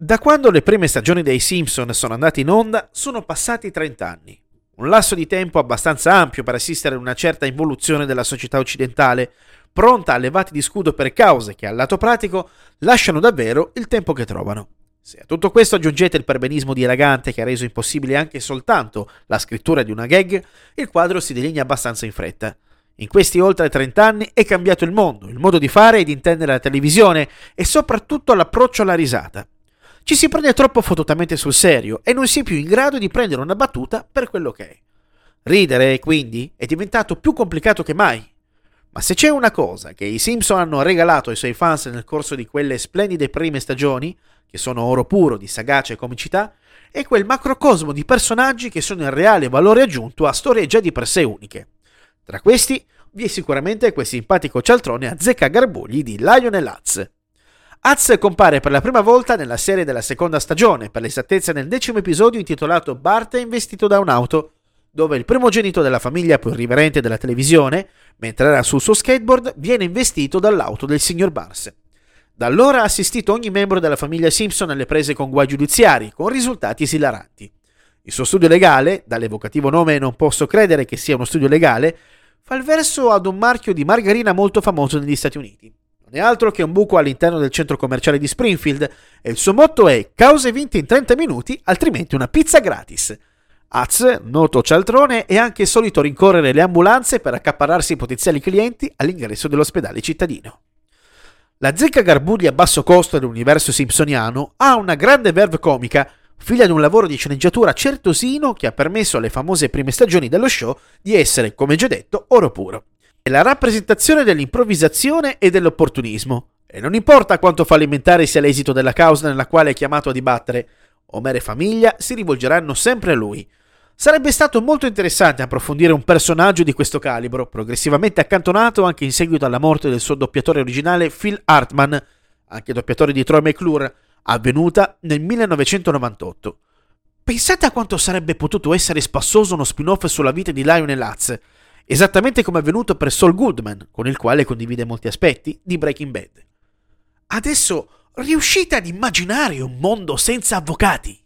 Da quando le prime stagioni dei Simpson sono andate in onda sono passati 30 anni. Un lasso di tempo abbastanza ampio per assistere a una certa involuzione della società occidentale, pronta a levati di scudo per cause che al lato pratico lasciano davvero il tempo che trovano. Se a tutto questo aggiungete il perbenismo dilagante che ha reso impossibile anche soltanto la scrittura di una gag, il quadro si delinea abbastanza in fretta. In questi oltre 30 anni è cambiato il mondo, il modo di fare e di intendere la televisione e soprattutto l'approccio alla risata. Ci si prende troppo fottutamente sul serio e non si è più in grado di prendere una battuta per quello che è. Ridere, quindi, è diventato più complicato che mai. Ma se c'è una cosa che i Simpson hanno regalato ai suoi fans nel corso di quelle splendide prime stagioni, che sono oro puro di sagacia e comicità, è quel macrocosmo di personaggi che sono il reale valore aggiunto a storie già di per sé uniche. Tra questi vi è sicuramente quel simpatico cialtrone a zecca garbugli di Lionel Hutz. Hutz compare per la prima volta nella serie della seconda stagione, per l'esattezza nel decimo episodio intitolato Bart è investito da un'auto, dove il primogenito della famiglia più irriverente della televisione, mentre era sul suo skateboard, viene investito dall'auto del signor Bars. Da allora ha assistito ogni membro della famiglia Simpson alle prese con guai giudiziari, con risultati esilaranti. Il suo studio legale, dall'evocativo nome non posso credere che sia uno studio legale, fa il verso ad un marchio di margarina molto famoso negli Stati Uniti. Non è altro che un buco all'interno del centro commerciale di Springfield e il suo motto è cause vinte in 30 minuti, altrimenti una pizza gratis. Az, noto cialtrone, è anche solito rincorrere le ambulanze per accaparrarsi i potenziali clienti all'ingresso dell'ospedale cittadino. La zecca garbuglia a basso costo dell'universo simpsoniano ha una grande verve comica, figlia di un lavoro di sceneggiatura certosino che ha permesso alle famose prime stagioni dello show di essere, come già detto, oro puro è la rappresentazione dell'improvvisazione e dell'opportunismo. E non importa quanto fallimentare sia l'esito della causa nella quale è chiamato a dibattere, Homer e famiglia si rivolgeranno sempre a lui. Sarebbe stato molto interessante approfondire un personaggio di questo calibro, progressivamente accantonato anche in seguito alla morte del suo doppiatore originale Phil Hartman, anche doppiatore di Troy McClure, avvenuta nel 1998. Pensate a quanto sarebbe potuto essere spassoso uno spin-off sulla vita di Lionel Hutz, esattamente come è avvenuto per Saul Goodman, con il quale condivide molti aspetti di Breaking Bad. Adesso riuscite ad immaginare un mondo senza avvocati?